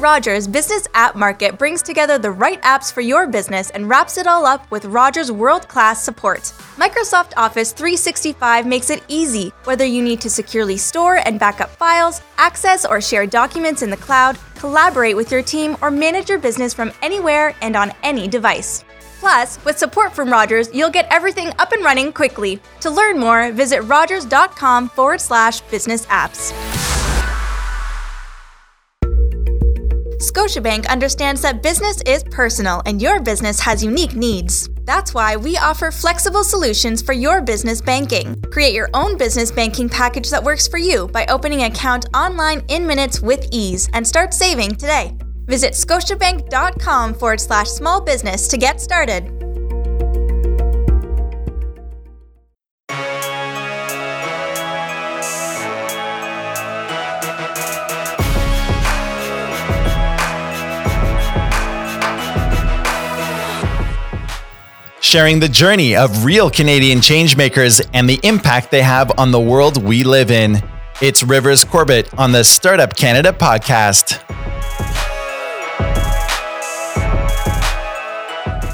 Rogers Business App Market brings together the right apps for your business and wraps it all up with Rogers world class support. Microsoft Office 365 makes it easy, whether you need to securely store and backup files, access or share documents in the cloud, collaborate with your team, or manage your business from anywhere and on any device. Plus, with support from Rogers, you'll get everything up and running quickly. To learn more, visit rogers.com forward slash business apps. Scotiabank understands that business is personal and your business has unique needs. That's why we offer flexible solutions for your business banking. Create your own business banking package that works for you by opening an account online in minutes with ease and start saving today. Visit scotiabank.com forward slash small business to get started. Sharing the journey of real Canadian changemakers and the impact they have on the world we live in. It's Rivers Corbett on the Startup Canada podcast.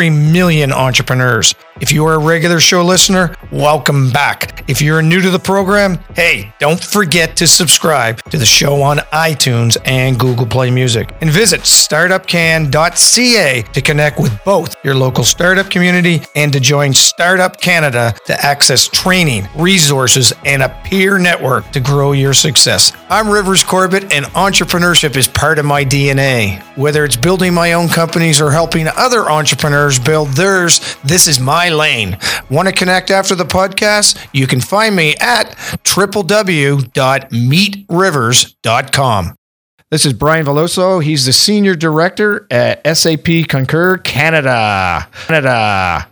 3 million entrepreneurs. If you are a regular show listener, welcome back. If you're new to the program, hey, don't forget to subscribe to the show on iTunes and Google Play Music. And visit startupcan.ca to connect with both your local startup community and to join Startup Canada to access training, resources, and a peer network to grow your success. I'm Rivers Corbett, and entrepreneurship is part of my DNA. Whether it's building my own companies or helping other entrepreneurs build theirs. This is my lane. Want to connect after the podcast? You can find me at www.meetrivers.com com. This is Brian Veloso. He's the Senior Director at SAP Concur Canada. Canada.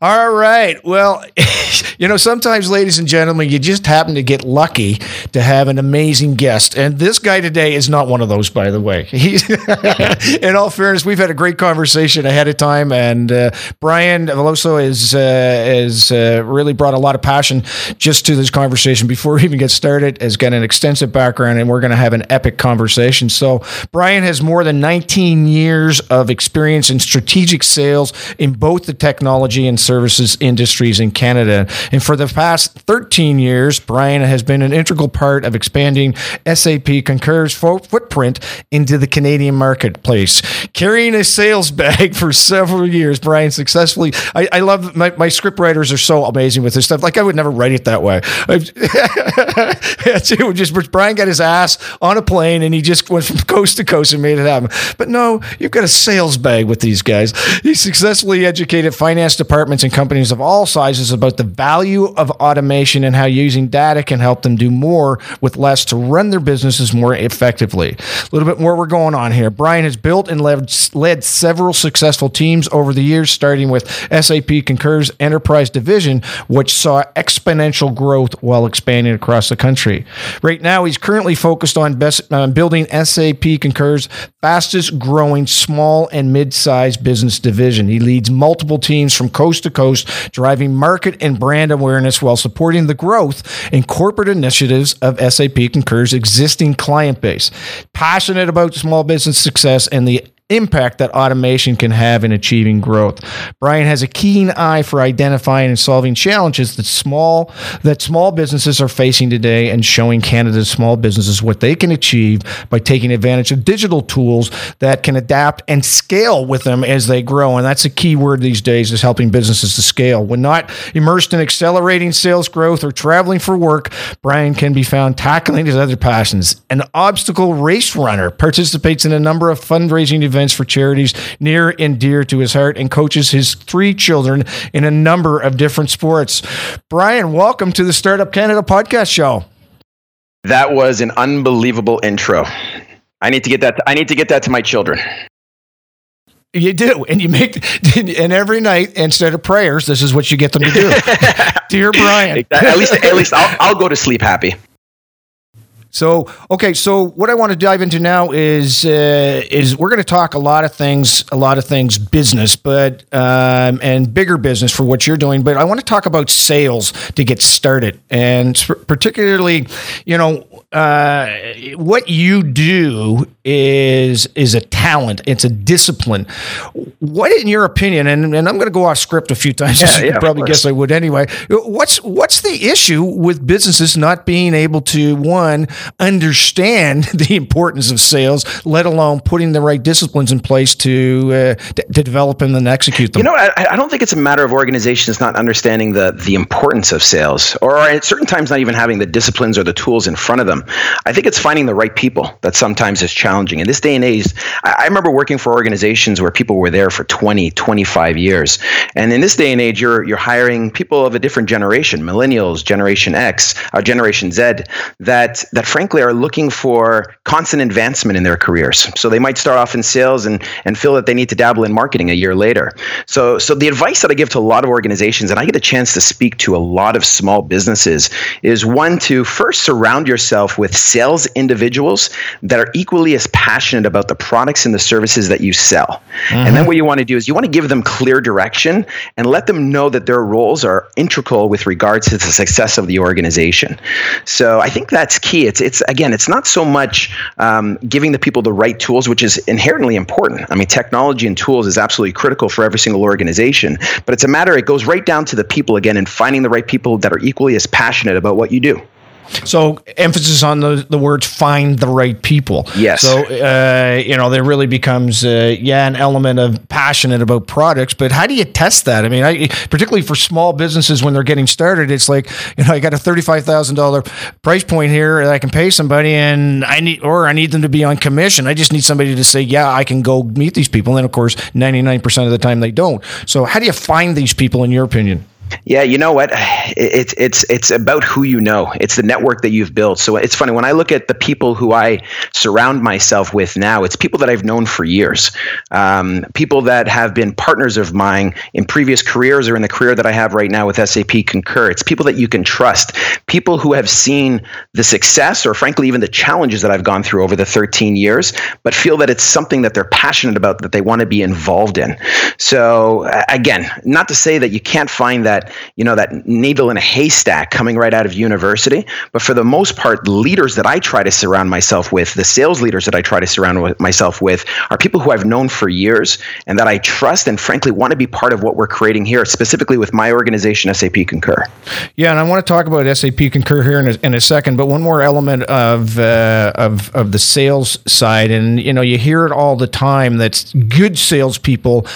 All right. Well, you know, sometimes, ladies and gentlemen, you just happen to get lucky to have an amazing guest. And this guy today is not one of those, by the way. He's, in all fairness, we've had a great conversation ahead of time. And uh, Brian Veloso is, uh, is uh, really brought a lot of passion just to this conversation before we even get started, has got an extensive background, and we're going to have an epic conversation. So, Brian has more than 19 years of experience in strategic sales in both the technology and services industries in Canada. And for the past 13 years, Brian has been an integral part of expanding SAP Concur's fo- footprint into the Canadian marketplace. Carrying a sales bag for several years, Brian successfully. I, I love my, my script writers are so amazing with this stuff. Like, I would never write it that way. it just Brian got his ass on a plane and he just went from coast to coast and made it happen. But no, you've got a sales bag with these guys. He successfully educated finance departments and companies of all sizes about the value of automation and how using data can help them do more with less to run their businesses more effectively. A little bit more we're going on here. Brian has built and led, led several successful teams over the years, starting with SAP Concur's enterprise division, which saw exponential growth while expanding across the country. Right now, he's currently focused on best, uh, building SAP Concur's fastest growing small and mid sized business division. He leads multiple teams from coast to coast, driving market and brand awareness while supporting the growth in corporate initiatives of SAP Concur's existing client base. Passionate about small business success and the impact that automation can have in achieving growth. Brian has a keen eye for identifying and solving challenges that small that small businesses are facing today and showing Canada's small businesses what they can achieve by taking advantage of digital tools that can adapt and scale with them as they grow. And that's a key word these days is helping businesses to scale. When not immersed in accelerating sales growth or traveling for work, Brian can be found tackling his other passions. An obstacle race runner participates in a number of fundraising events events for charities near and dear to his heart and coaches his three children in a number of different sports. Brian, welcome to the Startup Canada podcast show. That was an unbelievable intro. I need to get that. I need to get that to my children. You do, and you make, and every night instead of prayers, this is what you get them to do. Dear Brian, at least, at least I'll, I'll go to sleep happy. So okay, so what I want to dive into now is uh, is we're going to talk a lot of things, a lot of things business, but um, and bigger business for what you're doing. But I want to talk about sales to get started, and particularly, you know, uh, what you do is is a talent. It's a discipline. What, in your opinion, and, and I'm going to go off script a few times. Yeah, you yeah, probably guess I would anyway. What's what's the issue with businesses not being able to one understand the importance of sales, let alone putting the right disciplines in place to uh, to, develop and execute them. You know, I, I, don't think it's a matter of organizations not understanding the the importance of sales, or at certain times not even having the disciplines or the tools in front of them. I think it's finding the right people that sometimes is challenging. In this day and age, I, I remember working for organizations where people were there for 20, 25 years, and in this day and age, you're you're hiring people of a different generation, millennials, Generation X, or uh, Generation Z, that that frankly are looking for constant advancement in their careers. So they might start off in sales and, and feel that they need to dabble in marketing a year later. So, so the advice that I give to a lot of organizations, and I get a chance to speak to a lot of small businesses, is one to first surround yourself with sales individuals that are equally as passionate about the products and the services that you sell. Mm-hmm. And then mm-hmm. what you want to do is you want to give them clear direction and let them know that their roles are integral with regards to the success of the organization. So I think that's key. It's it's again, it's not so much um, giving the people the right tools, which is inherently important. I mean, technology and tools is absolutely critical for every single organization, but it's a matter, it goes right down to the people again and finding the right people that are equally as passionate about what you do. So emphasis on the the words "find the right people." Yes. So uh, you know there really becomes uh, yeah an element of passionate about products, but how do you test that? I mean, I, particularly for small businesses when they're getting started, it's like you know I got a thirty five thousand dollar price point here that I can pay somebody, and I need or I need them to be on commission. I just need somebody to say yeah I can go meet these people, and of course ninety nine percent of the time they don't. So how do you find these people in your opinion? Yeah, you know what? It's it's it's about who you know. It's the network that you've built. So it's funny when I look at the people who I surround myself with now. It's people that I've known for years, um, people that have been partners of mine in previous careers or in the career that I have right now with SAP Concur. It's people that you can trust, people who have seen the success or frankly even the challenges that I've gone through over the 13 years, but feel that it's something that they're passionate about that they want to be involved in. So again, not to say that you can't find that that you know that needle in a haystack coming right out of university. But for the most part the leaders that i try to surround myself with the sales leaders that i try to surround myself with are people who i've known for years and that i trust and frankly want to be part of what we're creating here specifically with my organization sap concur. Yeah and i want to talk about sap concur here in a, in a second but one more element of uh, of of the sales side. And you know you hear it all the time that good salespeople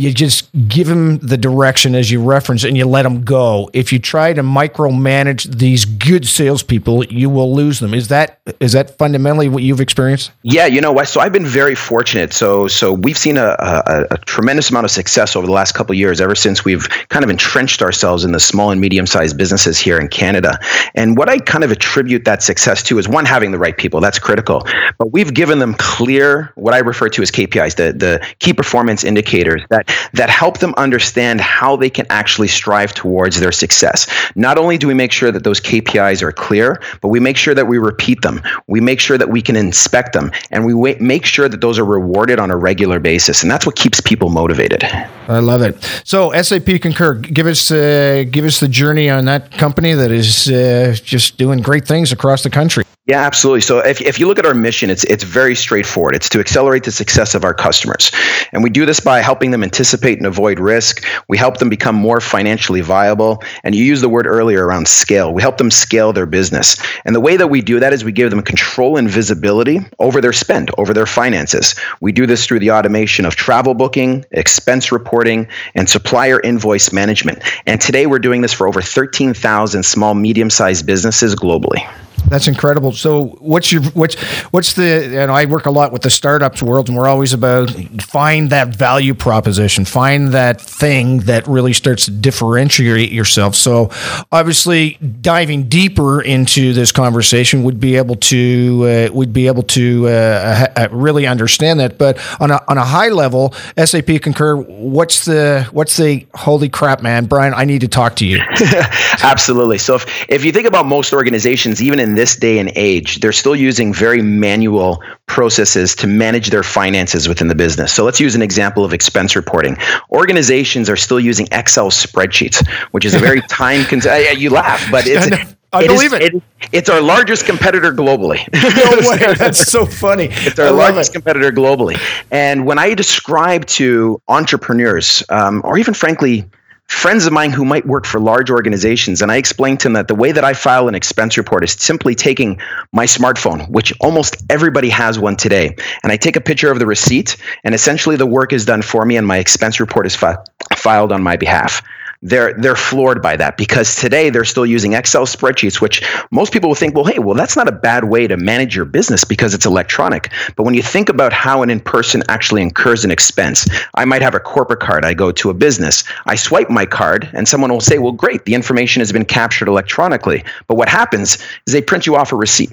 you just give them the direction as you reference and you let them go. If you try to micromanage these good salespeople, you will lose them. Is that is that fundamentally what you've experienced? Yeah, you know what? So I've been very fortunate. So so we've seen a, a, a tremendous amount of success over the last couple of years, ever since we've kind of entrenched ourselves in the small and medium sized businesses here in Canada. And what I kind of attribute that success to is one having the right people. That's critical. But we've given them clear what I refer to as KPIs, the the key performance indicators that that help them understand how they can actually strive towards their success. Not only do we make sure that those KPIs are clear, but we make sure that we repeat them. We make sure that we can inspect them and we make sure that those are rewarded on a regular basis. And that's what keeps people motivated. I love it. So SAP Concur, give us uh, give us the journey on that company that is uh, just doing great things across the country. Yeah, absolutely. So if, if you look at our mission, it's it's very straightforward. It's to accelerate the success of our customers. And we do this by helping them anticipate and avoid risk. We help them become more financially viable. And you used the word earlier around scale. We help them scale their business. And the way that we do that is we give them control and visibility over their spend, over their finances. We do this through the automation of travel booking, expense reporting, and supplier invoice management. And today we're doing this for over 13,000 small, medium sized businesses globally. That's incredible. So, what's your what's what's the? And I work a lot with the startups world, and we're always about find that value proposition, find that thing that really starts to differentiate yourself. So, obviously, diving deeper into this conversation would be able to uh, would be able to uh, uh, really understand that. But on a on a high level, SAP Concur. What's the what's the holy crap, man, Brian? I need to talk to you. Absolutely. So, if if you think about most organizations, even in this day and age, they're still using very manual processes to manage their finances within the business. So let's use an example of expense reporting. Organizations are still using Excel spreadsheets, which is a very time consuming. You laugh, but it's. I believe is, it. it. It's our largest competitor globally. no way. That's so funny. It's our largest it. competitor globally. And when I describe to entrepreneurs, um, or even frankly, friends of mine who might work for large organizations and i explained to them that the way that i file an expense report is simply taking my smartphone which almost everybody has one today and i take a picture of the receipt and essentially the work is done for me and my expense report is fi- filed on my behalf they're they're floored by that because today they're still using Excel spreadsheets, which most people will think, well, hey, well, that's not a bad way to manage your business because it's electronic. But when you think about how an in-person actually incurs an expense, I might have a corporate card. I go to a business, I swipe my card, and someone will say, well, great, the information has been captured electronically. But what happens is they print you off a receipt.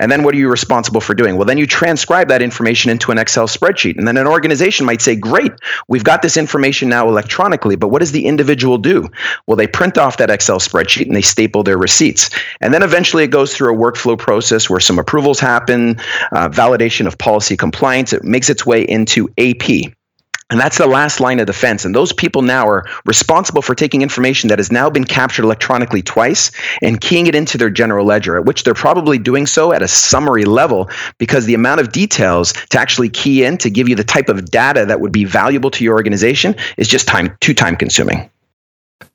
And then what are you responsible for doing? Well, then you transcribe that information into an Excel spreadsheet. And then an organization might say, Great, we've got this information now electronically, but what does the individual do? Well, they print off that Excel spreadsheet and they staple their receipts. And then eventually it goes through a workflow process where some approvals happen, uh, validation of policy compliance. It makes its way into AP. And that's the last line of defense. And those people now are responsible for taking information that has now been captured electronically twice and keying it into their general ledger, at which they're probably doing so at a summary level because the amount of details to actually key in to give you the type of data that would be valuable to your organization is just time too time consuming.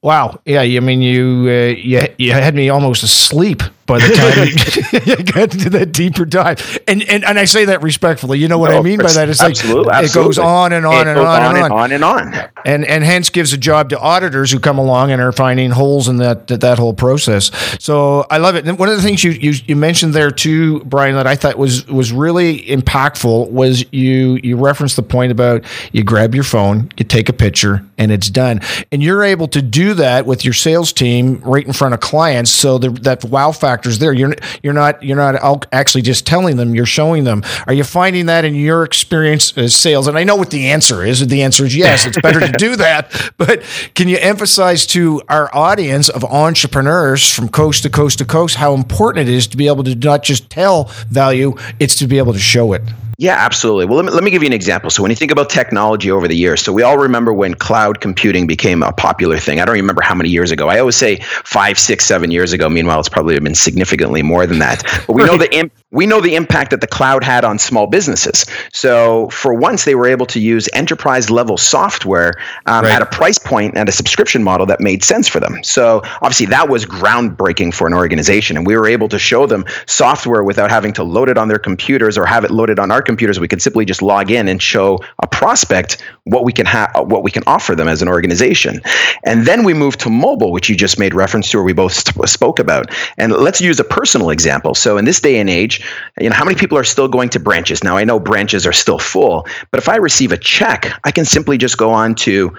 Wow. Yeah. I mean, you uh, you you had me almost asleep by the time you got into that deeper dive. And, and and I say that respectfully. You know what no, I mean by that? It's like absolutely, it goes on and on and on, on, and on and on and and hence gives a job to auditors who come along and are finding holes in that that, that whole process. So I love it. And one of the things you, you you mentioned there too, Brian, that I thought was was really impactful was you you referenced the point about you grab your phone, you take a picture, and it's done. And you're able to do that with your sales team right in front of clients. So the, that wow factor is there. You're you're not you're not actually just telling them. You're showing them. Are you finding that in your experience as sales? And I know what the answer is. The answer is yes. It's better to do that. But can you emphasize to our audience of entrepreneurs from coast to coast to coast how important it is to be able to not just tell value, it's to be able to show it. Yeah, absolutely. Well, let me, let me give you an example. So, when you think about technology over the years, so we all remember when cloud computing became a popular thing. I don't remember how many years ago. I always say five, six, seven years ago. Meanwhile, it's probably been significantly more than that. But we right. know the imp- we know the impact that the cloud had on small businesses. So, for once, they were able to use enterprise level software um, right. at a price point and a subscription model that made sense for them. So, obviously, that was groundbreaking for an organization, and we were able to show them software without having to load it on their computers or have it loaded on our computers, we could simply just log in and show a prospect what we can have, what we can offer them as an organization. And then we moved to mobile, which you just made reference to, or we both spoke about. And let's use a personal example. So in this day and age, you know, how many people are still going to branches? Now I know branches are still full, but if I receive a check, I can simply just go on to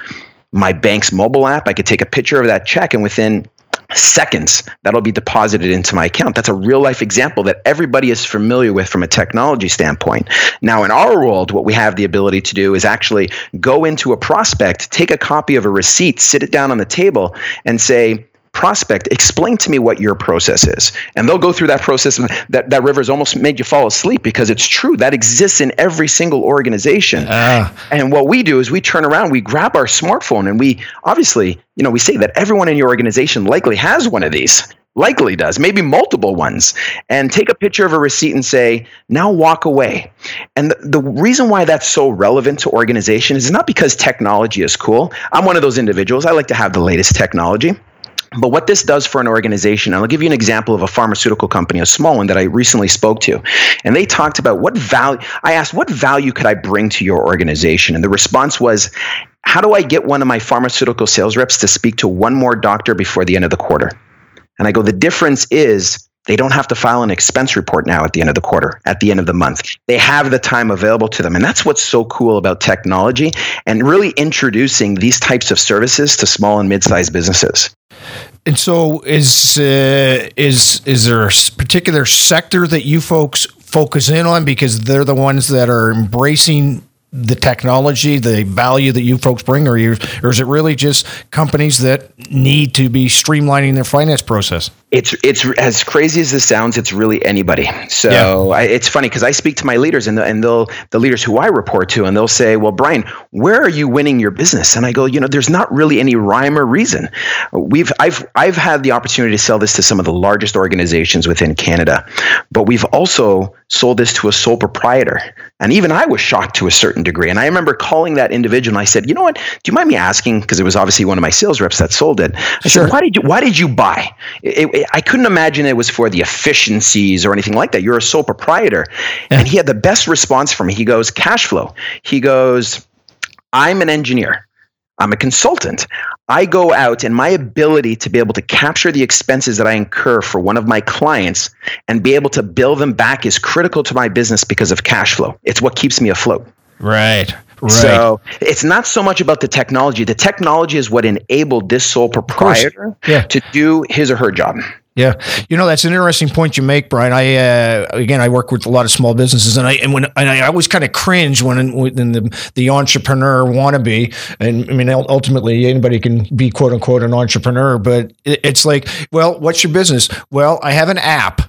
my bank's mobile app. I could take a picture of that check, and within seconds that'll be deposited into my account. That's a real life example that everybody is familiar with from a technology standpoint. Now, in our world, what we have the ability to do is actually go into a prospect, take a copy of a receipt, sit it down on the table, and say, prospect, explain to me what your process is. And they'll go through that process. And that, that Rivers almost made you fall asleep because it's true. That exists in every single organization. Uh. And what we do is we turn around, we grab our smartphone, and we obviously, you know, we say that everyone in your organization likely has one of these likely does, maybe multiple ones, and take a picture of a receipt and say, now walk away. And the, the, reason why that's so relevant to organization is not because technology is cool. I'm one of those individuals. I like to have the latest technology. But what this does for an organization, and I'll give you an example of a pharmaceutical company, a small one that I recently spoke to. And they talked about what value, I asked, what value could I bring to your organization? And the response was, how do I get one of my pharmaceutical sales reps to speak to one more doctor before the end of the quarter? And I go, the difference is They don't have to file an expense report now at the end of the quarter, at the end of the month. They have the time available to them. And that's what's so cool about technology and really introducing these types of services to small and mid sized businesses. And so, is uh, is is there a particular sector that you folks focus in on because they're the ones that are embracing the technology, the value that you folks bring, or you, or is it really just companies that need to be streamlining their finance process? It's it's as crazy as this sounds. It's really anybody. So yeah. I, it's funny because I speak to my leaders and the, and they'll the leaders who I report to, and they'll say, "Well, Brian, where are you winning your business?" And I go, "You know, there's not really any rhyme or reason. We've I've I've had the opportunity to sell this to some of the largest organizations within Canada, but we've also sold this to a sole proprietor, and even I was shocked to a certain degree. And I remember calling that individual, and I said, "You know what? Do you mind me asking?" Because it was obviously one of my sales reps that sold it. I sure. said, "Why did you Why did you buy?" It, it, I couldn't imagine it was for the efficiencies or anything like that. You're a sole proprietor. Yeah. And he had the best response for me. He goes, cash flow. He goes, I'm an engineer. I'm a consultant. I go out and my ability to be able to capture the expenses that I incur for one of my clients and be able to bill them back is critical to my business because of cash flow. It's what keeps me afloat. Right. Right. So it's not so much about the technology. The technology is what enabled this sole proprietor yeah. to do his or her job. Yeah, you know that's an interesting point you make, Brian. I uh, again, I work with a lot of small businesses, and I and when and I always kind of cringe when when the the entrepreneur wannabe, and I mean ultimately anybody can be quote unquote an entrepreneur, but it's like, well, what's your business? Well, I have an app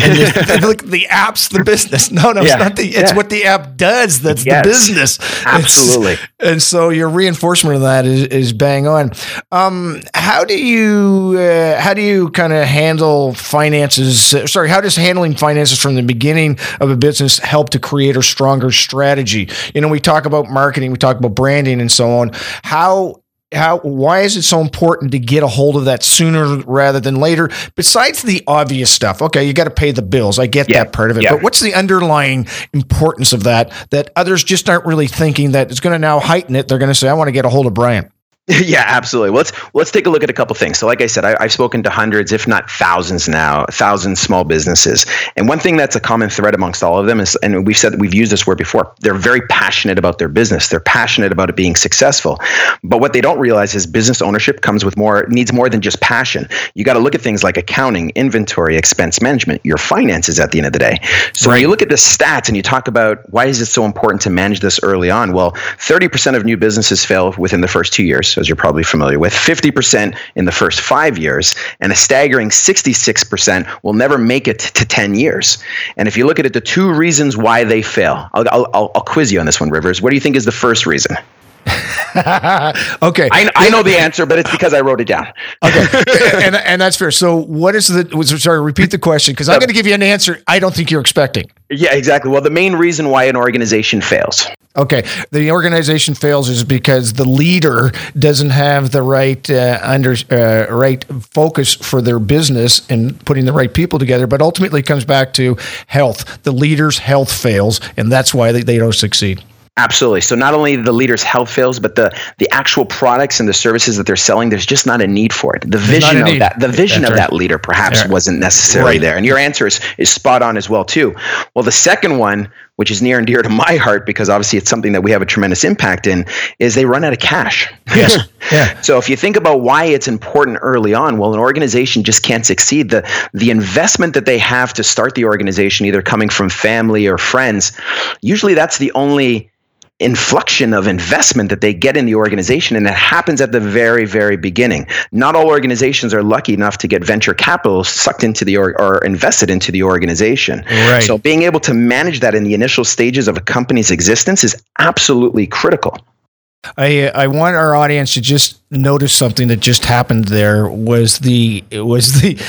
and the, like the app's the business. No, no, yeah. it's not the. It's yeah. what the app does. That's yes. the business. Absolutely. It's, and so your reinforcement of that is, is bang on. Um, how do you uh, how do you kind of handle finances? Uh, sorry, how does handling finances from the beginning of a business help to create a stronger strategy? You know, we talk about marketing, we talk about branding, and so on. How how why is it so important to get a hold of that sooner rather than later besides the obvious stuff okay you got to pay the bills i get yeah, that part of it yeah. but what's the underlying importance of that that others just aren't really thinking that it's going to now heighten it they're going to say i want to get a hold of brian Yeah, absolutely. Well, let's let's take a look at a couple things. So, like I said, I, have spoken to hundreds, if not thousands now, thousands small businesses. And one thing that's a common thread amongst all of them is, and we've said we've used this word before, they're very passionate about their business. They're passionate about it being successful. But what they don't realize is business ownership comes with more needs more than just passion. You got to look at things like accounting, inventory, expense management, your finances at the end of the day. So right. when you look at the stats and you talk about why is it so important to manage this early on? Well, 30% of new businesses fail within the first two years as you're probably familiar with, 50% in the first five years, and a staggering 66% will never make it to 10 years. And if you look at it, the two reasons why they fail, I'll, I'll, I'll quiz you on this one, Rivers. What do you think is the first reason? okay, I, I, know the answer, but it's because I wrote it down. okay, and and that's fair. So, what is the? Sorry, repeat the question because I'm going to give you an answer. I don't think you're expecting. Yeah, exactly. Well, the main reason why an organization fails. Okay, the organization fails is because the leader doesn't have the right uh, under uh, right focus for their business and putting the right people together. But ultimately, it comes back to health. The leader's health fails, and that's why they, they don't succeed. Absolutely. So not only the leader's health fails, but the the actual products and the services that they're selling, there's just not a need for it. The there's vision of that, the vision That's of right. that leader perhaps yeah. wasn't necessarily right. there. And your answer is is spot on as well too. Well, the second one, which is near and dear to my heart because obviously it's something that we have a tremendous impact in, is they run out of cash. Yes. yeah. So if you think about why it's important early on, well, an organization just can't succeed. The the investment that they have to start the organization, either coming from family or friends, usually that's the only inflection of investment that they get in the organization and that happens at the very very beginning not all organizations are lucky enough to get venture capital sucked into the or, or invested into the organization right. so being able to manage that in the initial stages of a company's existence is absolutely critical I I want our audience to just notice something that just happened. There was the was the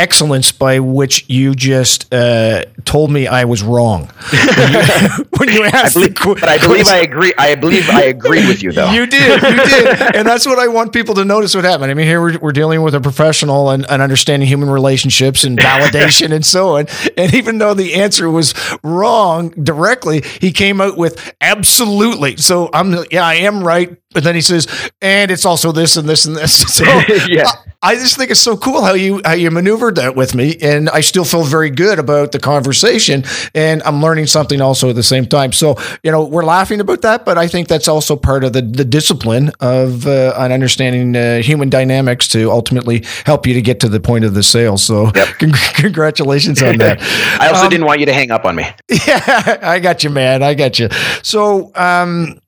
excellence by which you just uh, told me I was wrong when you, when you asked. I believe, the, but I believe I agree. I believe I agree with you, though. You did, you did, and that's what I want people to notice. What happened? I mean, here we're, we're dealing with a professional and, and understanding human relationships and validation and so on. And even though the answer was wrong directly, he came out with absolutely. So I'm yeah, I am right. But then he says, and it's also this and this and this. So yeah. I, I just think it's so cool how you how you maneuver shared that with me, and I still feel very good about the conversation, and I'm learning something also at the same time. So you know, we're laughing about that, but I think that's also part of the the discipline of uh, on understanding uh, human dynamics to ultimately help you to get to the point of the sale. So yep. con- congratulations on that. I also um, didn't want you to hang up on me. Yeah, I got you, man. I got you. So. Um,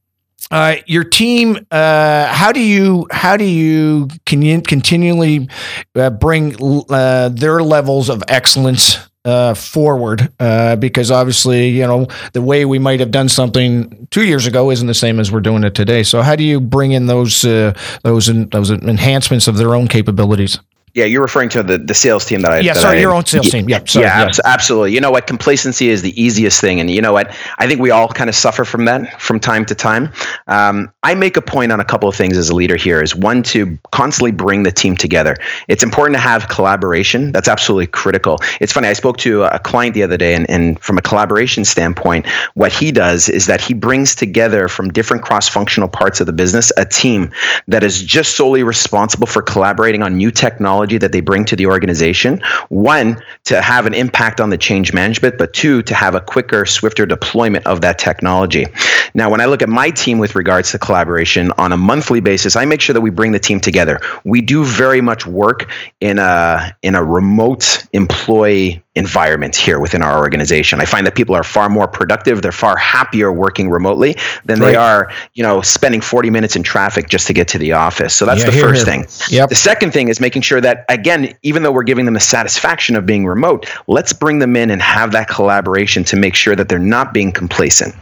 uh, your team, uh, how do you how do you can you continually uh, bring uh, their levels of excellence uh, forward? Uh, because obviously, you know, the way we might have done something two years ago isn't the same as we're doing it today. So, how do you bring in those those those enhancements of their own capabilities? Yeah, you're referring to the, the sales team that I. Yeah, that sorry, I, your own sales team. Yeah, sorry, yeah, yeah, absolutely. You know what? Complacency is the easiest thing, and you know what? I think we all kind of suffer from that from time to time. Um, I make a point on a couple of things as a leader here. Is one to constantly bring the team together. It's important to have collaboration. That's absolutely critical. It's funny. I spoke to a client the other day, and, and from a collaboration standpoint, what he does is that he brings together from different cross-functional parts of the business a team that is just solely responsible for collaborating on new technology technology that they bring to the organization. One, to have an impact on the change management, but two, to have a quicker, swifter deployment of that technology. Now, when I look at my team with regards to collaboration on a monthly basis, I make sure that we bring the team together. We do very much work in a in a remote employee environment here within our organization. I find that people are far more productive. They're far happier working remotely than right. they are, you know, spending 40 minutes in traffic just to get to the office. So that's yeah, the here, first here. thing. Yep. The second thing is making sure that, again, even though we're giving them the satisfaction of being remote, let's bring them in and have that collaboration to make sure that they're not being complacent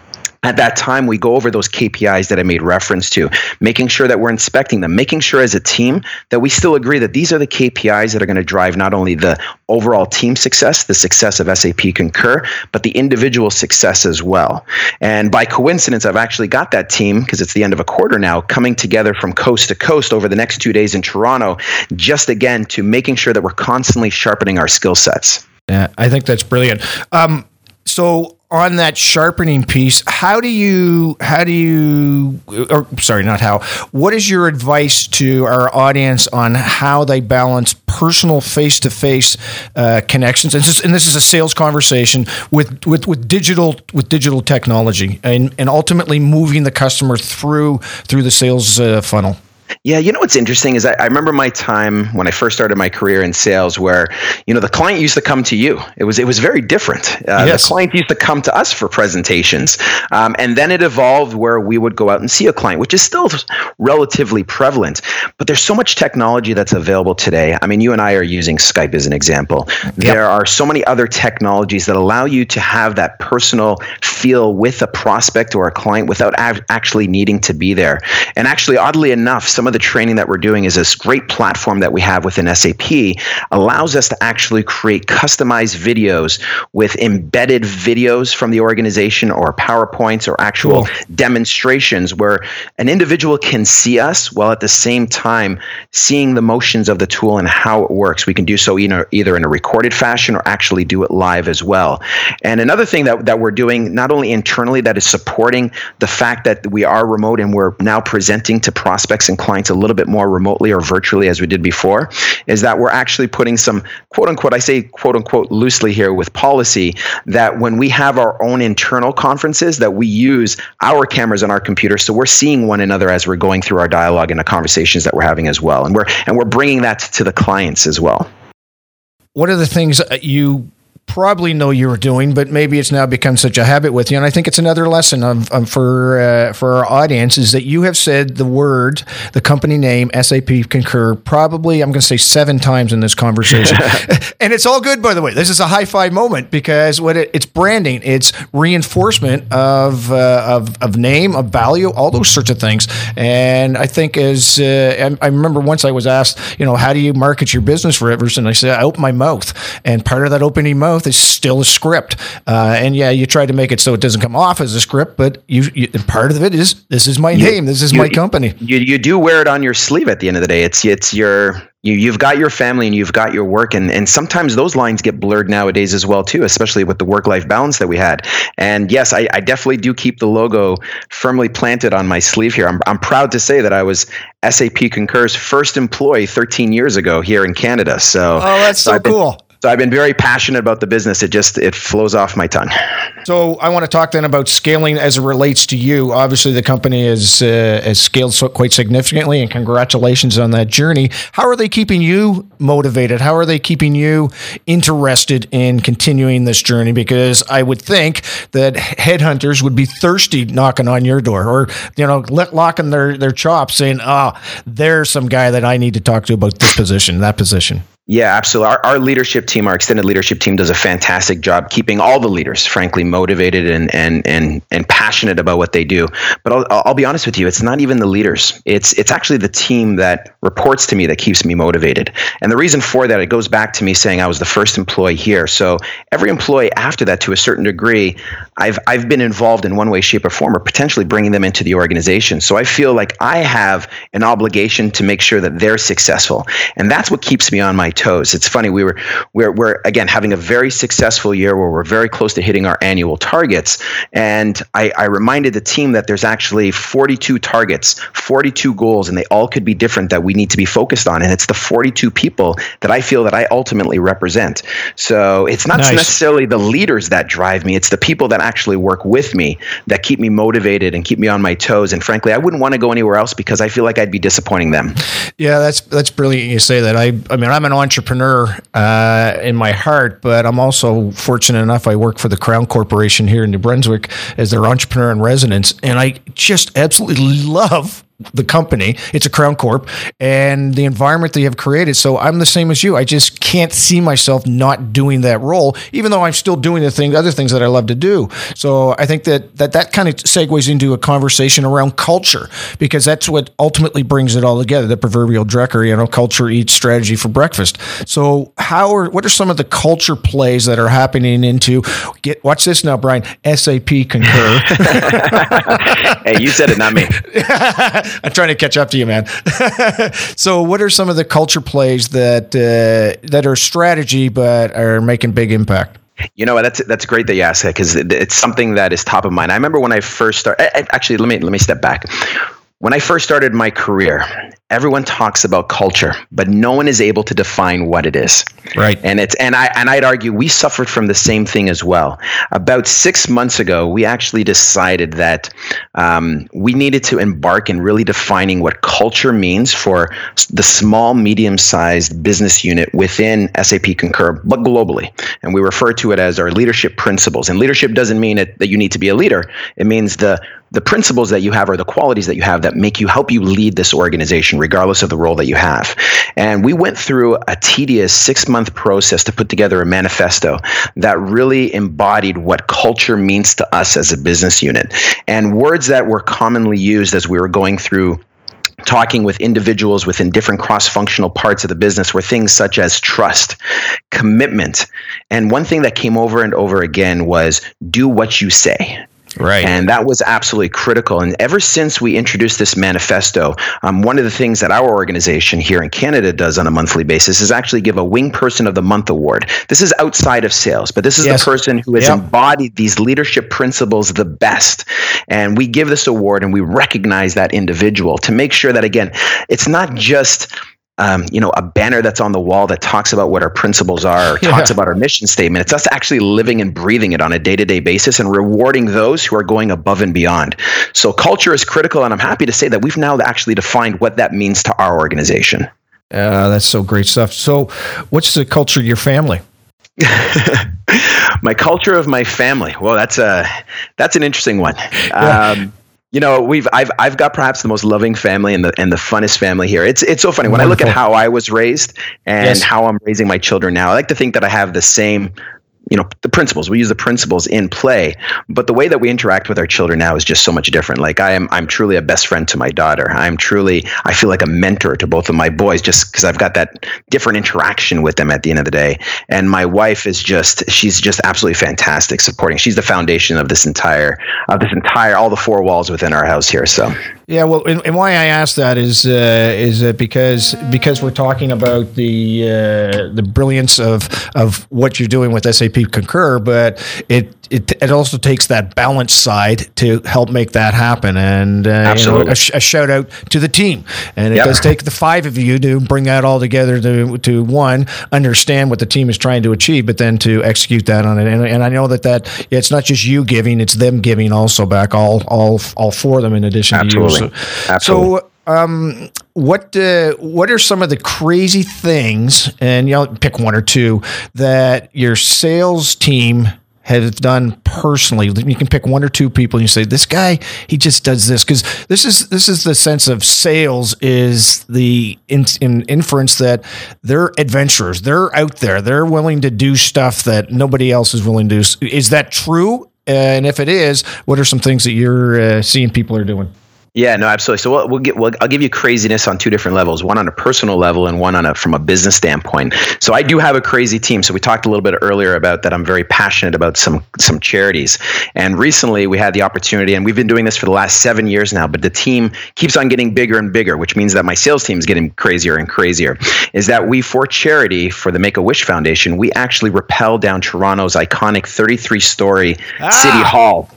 at that time we go over those KPIs that I made reference to, making sure that we're inspecting them, making sure as a team that we still agree that these are the KPIs that are going to drive not only the overall team success, the success of SAP Concur, but the individual success as well. And by coincidence, I've actually got that team because it's the end of a quarter now coming together from coast to coast over the next two days in Toronto, just again to making sure that we're constantly sharpening our skill sets. Yeah, I think that's brilliant. Um, so on that sharpening piece, how do you how do you or sorry, not how. What is your advice to our audience on how they balance personal face to face connections? And this, is, and this is a sales conversation with, with with digital with digital technology and and ultimately moving the customer through through the sales uh, funnel. Yeah, you know what's interesting is I, I, remember my time when I first started my career in sales, where you know the client used to come to you. It was it was very different. Uh, yes. The client used to come to us for presentations, um, and then it evolved where we would go out and see a client, which is still relatively prevalent. But there's so much technology that's available today. I mean, you and I are using Skype as an example. Yep. There are so many other technologies that allow you to have that personal feel with a prospect or a client without actually needing to be there. And actually, oddly enough some of the training that we're doing is this great platform that we have within SAP allows us to actually create customized videos with embedded videos from the organization or PowerPoints or actual cool. demonstrations where an individual can see us while at the same time seeing the motions of the tool and how it works. We can do so either, either in a recorded fashion or actually do it live as well. And another thing that, that we're doing, not only internally, that is supporting the fact that we are remote and we're now presenting to prospects and clients clients a little bit more remotely or virtually as we did before is that we're actually putting some quote unquote, I say quote unquote loosely here with policy that when we have our own internal conferences that we use our cameras on our computer so we're seeing one another as we're going through our dialogue and the conversations that we're having as well. And we're and we're bringing that to the clients as well. What are the things you probably know you were doing, but maybe it's now become such a habit with you. And I think it's another lesson of, of for uh, for our audience is that you have said the word, the company name, SAP Concur, probably I'm going to say seven times in this conversation, and it's all good by the way. This is a high five moment because what it, it's branding, it's reinforcement of, uh, of of name, of value, all those sorts of things. And I think as uh, I, I remember once I was asked, you know, how do you market your business for Everson? I said I open my mouth, and part of that opening mouth mouth is still a script. Uh, and yeah, you try to make it so it doesn't come off as a script, but you, you part of it is this is my you, name, this is you, my company. You, you do wear it on your sleeve at the end of the day. It's it's your you you've got your family and you've got your work and and sometimes those lines get blurred nowadays as well too especially with the work life balance that we had and yes I, I definitely do keep the logo firmly planted on my sleeve here I'm, I'm proud to say that I was SAP Concur's first employee 13 years ago here in Canada so oh that's so, so cool so I've been very passionate about the business. It just it flows off my tongue. So I want to talk then about scaling as it relates to you. Obviously, the company is uh, has scaled so quite significantly, and congratulations on that journey. How are they keeping you motivated? How are they keeping you interested in continuing this journey? Because I would think that headhunters would be thirsty knocking on your door, or you know, locking their their chops, saying, "Ah, oh, there's some guy that I need to talk to about this position, that position." Yeah, absolutely. Our, our leadership team, our extended leadership team, does a fantastic job keeping all the leaders, frankly, motivated and and and and passionate about what they do. But I'll, I'll be honest with you, it's not even the leaders. It's it's actually the team that reports to me that keeps me motivated. And the reason for that, it goes back to me saying I was the first employee here. So every employee after that, to a certain degree, I've I've been involved in one way, shape, or form, or potentially bringing them into the organization. So I feel like I have an obligation to make sure that they're successful, and that's what keeps me on my toes. It's funny we were we're, we're again having a very successful year where we're very close to hitting our annual targets, and I, I reminded the team that there's actually 42 targets, 42 goals, and they all could be different that we need to be focused on, and it's the 42 people that I feel that I ultimately represent. So it's not nice. necessarily the leaders that drive me; it's the people that actually work with me that keep me motivated and keep me on my toes. And frankly, I wouldn't want to go anywhere else because I feel like I'd be disappointing them. Yeah, that's that's brilliant. You say that. I I mean, I'm an entrepreneur uh, in my heart, but I'm also fortunate enough. I work for the Crown Corporation here in New Brunswick as their entrepreneur in residence, and I just absolutely love the company. It's a Crown Corp and the environment they have created. So I'm the same as you. I just can't see myself not doing that role, even though I'm still doing the thing, other things that I love to do. So I think that that, that kind of segues into a conversation around culture because that's what ultimately brings it all together. The proverbial Drucker, you know, culture eats strategy for breakfast. So how are what are some of the culture plays that are happening into get watch this now, Brian, SAP concur. hey, you said it, not me. I'm trying to catch up to you, man. so, what are some of the culture plays that uh, that are strategy but are making big impact? You know that's that's great that you ask that because it's something that is top of mind. I remember when I first started. Actually, let me let me step back. When I first started my career, everyone talks about culture, but no one is able to define what it is. Right. And it's and I and I'd argue we suffered from the same thing as well. About six months ago, we actually decided that um, we needed to embark in really defining what culture means for the small, medium-sized business unit within SAP Concur, but globally. And we refer to it as our leadership principles. And leadership doesn't mean it, that you need to be a leader. It means the the principles that you have or the qualities that you have that make you help you lead this organization regardless of the role that you have. And we went through a tedious six month process to put together a manifesto that really embodied what culture means to us as a business unit. And words that were commonly used as we were going through talking with individuals within different cross functional parts of the business were things such as trust, commitment. And one thing that came over and over again was do what you say. Right. And that was absolutely critical. And ever since we introduced this manifesto, um, one of the things that our organization here in Canada does on a monthly basis is actually give a Wing Person of the Month award. This is outside of sales, but this is yes. the person who has yep. embodied these leadership principles the best. And we give this award and we recognize that individual to make sure that, again, it's not just um, you know, a banner that's on the wall that talks about what our principles are, yeah. talks about our mission statement. It's us actually living and breathing it on a day to day basis and rewarding those who are going above and beyond. So culture is critical, and I'm happy to say that we've now actually defined what that means to our organization. Uh, that's so great stuff. So, what's the culture of your family? my culture of my family. Well, that's a that's an interesting one. Yeah. Um, you know, we've I've I've got perhaps the most loving family and the and the funnest family here. It's it's so funny when Wonderful. I look at how I was raised and yes. how I'm raising my children now. I like to think that I have the same you know the principles. We use the principles in play but the way that we interact with our children now is just so much different. Like i am i'm truly a best friend to my daughter. I'm truly i feel like a mentor to both of my boys just because i've got that different interaction with them at the end of the day. And my wife is just she's just absolutely fantastic supporting. She's the foundation of this entire of this entire all the four walls within our house here so Yeah, well, and, and why I asked that is uh, is that because because we're talking about the uh, the brilliance of of what you're doing with SAP Concur, but it it, it also takes that balance side to help make that happen. And uh, Absolutely. You know, a, sh- a, shout out to the team. And it Yep. does take the five of you to bring that all together to to one understand what the team is trying to achieve, but then to execute that on it. And, and I know that that it's not just you giving; it's them giving also back all all all four of them in addition Absolutely. to you. So, Absolutely. so um, what uh, what are some of the crazy things, and you know, pick one or two that your sales team has done personally? You can pick one or two people, and you say, "This guy, he just does this." Because this is this is the sense of sales is the in, in inference that they're adventurers, they're out there, they're willing to do stuff that nobody else is willing to do. Is that true? And if it is, what are some things that you're uh, seeing people are doing? Yeah, no, absolutely. So we'll, we'll get, we'll, I'll give you craziness on two different levels: one on a personal level, and one on a from a business standpoint. So I do have a crazy team. So we talked a little bit earlier about that. I'm very passionate about some some charities, and recently we had the opportunity, and we've been doing this for the last seven years now. But the team keeps on getting bigger and bigger, which means that my sales team is getting crazier and crazier. Is that we for charity for the Make a Wish Foundation, we actually rappel down Toronto's iconic 33 story ah! City Hall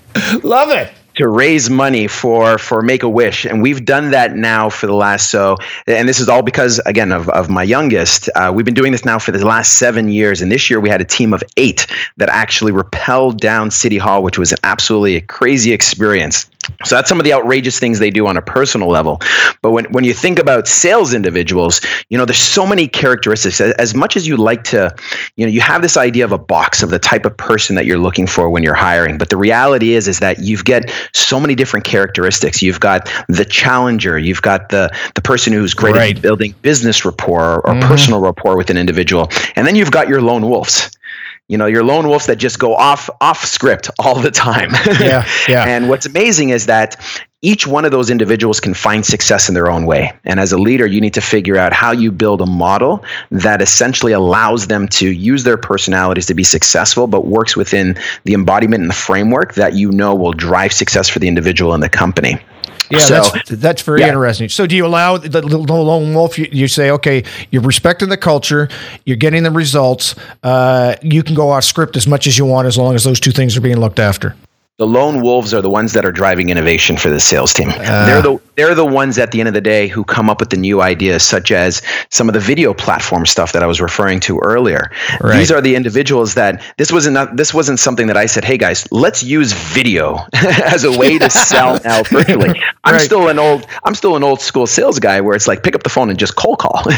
Love it. To raise money for for Make a Wish, and we've done that now for the last so. And this is all because again of of my youngest. Uh, we've been doing this now for the last seven years, and this year we had a team of eight that actually rappelled down City Hall, which was an absolutely crazy experience. So that's some of the outrageous things they do on a personal level. But when, when you think about sales individuals, you know, there's so many characteristics. As, much as you like to, you know, you have this idea of a box of the type of person that you're looking for when you're hiring. But the reality is, is that you've got so many different characteristics. You've got the challenger, you've got the the person who's great Right. at building business rapport or mm-hmm. personal rapport with an individual, and then you've got your lone wolves you know your lone wolves that just go off off script all the time Yeah, yeah. and what's amazing is that each one of those individuals can find success in their own way and as a leader you need to figure out how you build a model that essentially allows them to use their personalities to be successful but works within the embodiment and the framework that you know will drive success for the individual and the company Yeah, So- that's that's very Yeah. interesting. So, do you allow the, the lone wolf? You, you say, okay, you're respecting the culture, you're getting the results. Uh, you can go off script as much as you want, as long as those two things are being looked after. The lone wolves are the ones that are driving innovation for the sales team. Uh. they're the they're the ones at the end of the day who come up with the new ideas, such as some of the video platform stuff that I was referring to earlier. Right. These are the individuals that this wasn't not, this wasn't something that I said, hey guys, let's use video as a way to sell now virtually. I'm still an old I'm still an old school sales guy where it's like pick up the phone and just cold call.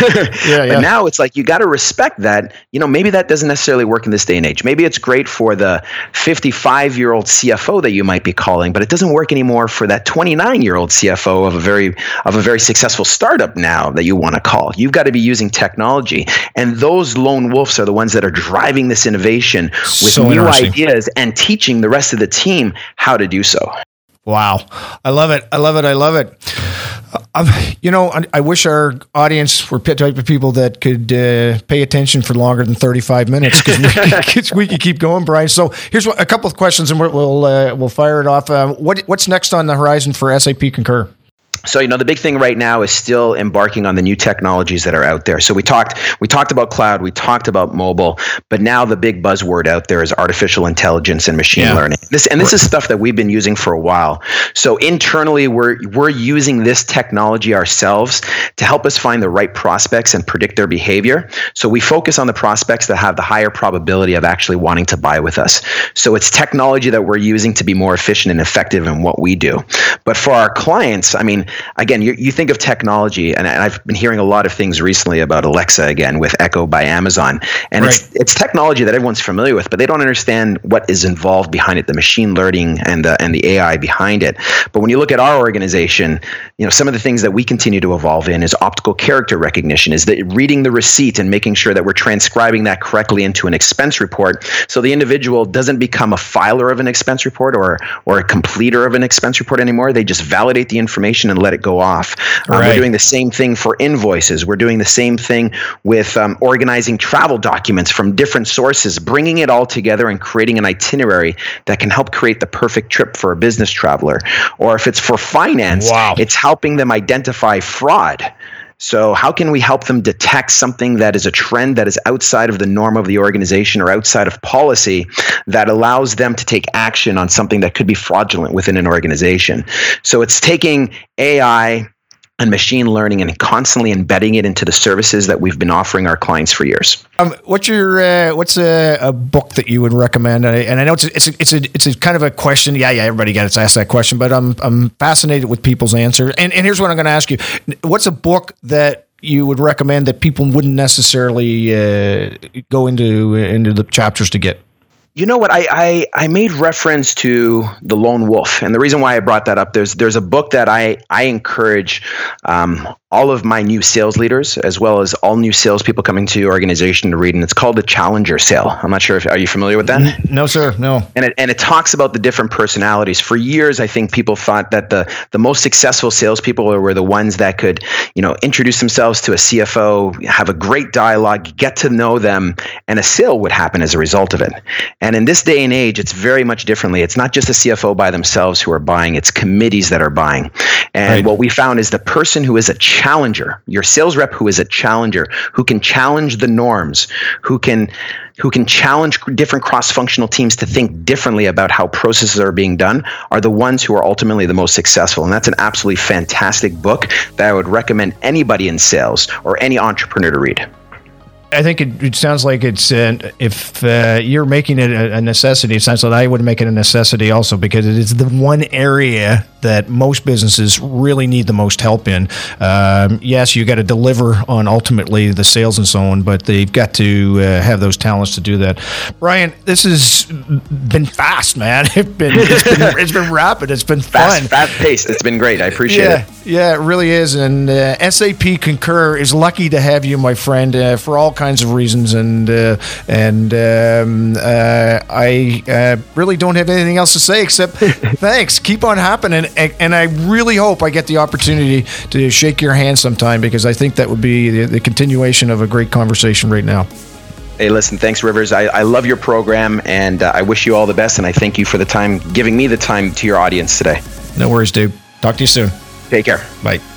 Yeah, yeah. But now it's like you got to respect that. You know, maybe that doesn't necessarily work in this day and age. Maybe it's great for the 55 year old CFO that you might be calling, but it doesn't work anymore for that 29 year old CFO of a very of a very successful startup now that you want to call. You've got to be using technology, and those lone wolves are the ones that are driving this innovation with So new ideas and teaching the rest of the team how to do so. Wow, I love it. I love it. I love it. You know, I, I wish our audience were type of people that could uh, pay attention for longer than 35 minutes because we, could- we could keep going, Brian. So here's what, a couple of questions, and we'll we'll, uh, we'll fire it off. Uh, what what's next on the horizon for SAP Concur? So you know the big thing right now is still embarking on the new technologies that are out there. So we talked we talked about cloud, we talked about mobile, but now the big buzzword out there is artificial intelligence and machine Yeah. learning. This and this is stuff that we've been using for a while. So internally we're we're using this technology ourselves to help us find the right prospects and predict their behavior. So we focus on the prospects that have the higher probability of actually wanting to buy with us. So it's technology that we're using to be more efficient and effective in what we do. But for our clients, I mean, again, you, you think of technology, and, and I've been hearing a lot of things recently about Alexa again with Echo by Amazon, and it's it's technology that everyone's familiar with, but they don't understand what is involved behind it, the machine learning and the and the AI behind it. But when you look at our organization, you know, some of the things that we continue to evolve in is optical character recognition, is that reading the receipt and making sure that we're transcribing that correctly into an expense report, so the individual doesn't become a filer of an expense report or or a completer of an expense report anymore. They just validate the information and let it go off. Um, Right. We're doing the same thing for invoices. We're doing the same thing with um, organizing travel documents from different sources, bringing it all together and creating an itinerary that can help create the perfect trip for a business traveler. Or if it's for finance, Wow. it's helping them identify fraud. So, how can we help them detect something that is a trend that is outside of the norm of the organization or outside of policy that allows them to take action on something that could be fraudulent within an organization? So, it's taking AI and machine learning and constantly embedding it into the services that we've been offering our clients for years. Um, what's your uh, what's a, a book that you would recommend? And I, and I know it's a, it's a, it's a it's a kind of a question. Yeah, yeah, everybody gets asked that question, but I'm I'm fascinated with people's answers. And and here's what I'm going to ask you: What's a book that you would recommend that people wouldn't necessarily uh, go into into the chapters to get? You know what? I, I I made reference to the lone wolf, and the reason why I brought that up there's there's a book that I I encourage um, all of my new sales leaders as well as all new salespeople coming to your organization to read, and it's called the Challenger Sale. I'm not sure if are you familiar with that? No, sir. No. and it, and it talks about the different personalities. For years, I think people thought that the the most successful salespeople were the ones that could, you know, introduce themselves to a CFO, have a great dialogue, get to know them, and a sale would happen as a result of it. And in this day and age, it's very much differently. It's not just the CFO by themselves who are buying; it's committees that are buying. And Right. what we found is the person who is a challenger, your sales rep who is a challenger, who can challenge the norms, who can who can challenge different cross-functional teams to think differently about how processes are being done are the ones who are ultimately the most successful and that's an absolutely fantastic book that i would recommend anybody in sales or any entrepreneur to read I think it, it sounds like it's uh, if uh, you're making it a, a necessity. It sounds like I would make it a necessity also because it is the one area that most businesses really need the most help in. Um, yes, you got to deliver on ultimately the sales and so on, but they've got to uh, have those talents to do that. Brian, this has been fast, man. It's been it's been, it's been rapid. It's been fast fun. fast paced it's been great i appreciate Yeah, it yeah, it really is. And uh, SAP Concur is lucky to have you, my friend, uh, for all kinds of reasons. And uh, and um, uh, I uh, really don't have anything else to say except thanks. Keep on happening, and, and I really hope I get the opportunity to shake your hand sometime because I think that would be the, the continuation of a great conversation right now. hey listen thanks rivers i, I love your program and uh, i wish you all the best and i thank you for the time giving me the time to your audience today No worries, dude. Talk to you soon. take care Bye.